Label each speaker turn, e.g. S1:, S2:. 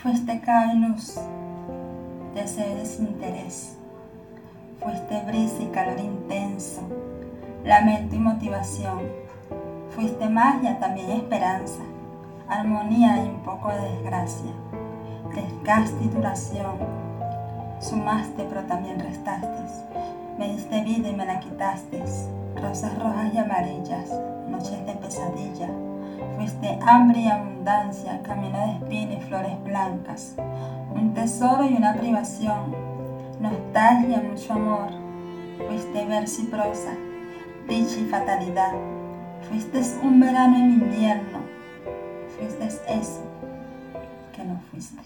S1: Fuiste luz, deseo y desinterés. Fuiste brisa y calor intenso, lamento y motivación. Fuiste magia, también esperanza, armonía y un poco de desgracia, desgaste y duración. Sumaste pero también restaste, me diste vida y me la quitaste, rosas rojas y amarillas, noches de pesadilla. Fuiste hambre y abundancia, camino de espina y flores un tesoro y una privación, nostalgia, mucho amor. Fuiste verso y prosa, dicha y fatalidad. Fuiste un verano y invierno. Fuiste eso que no fuiste.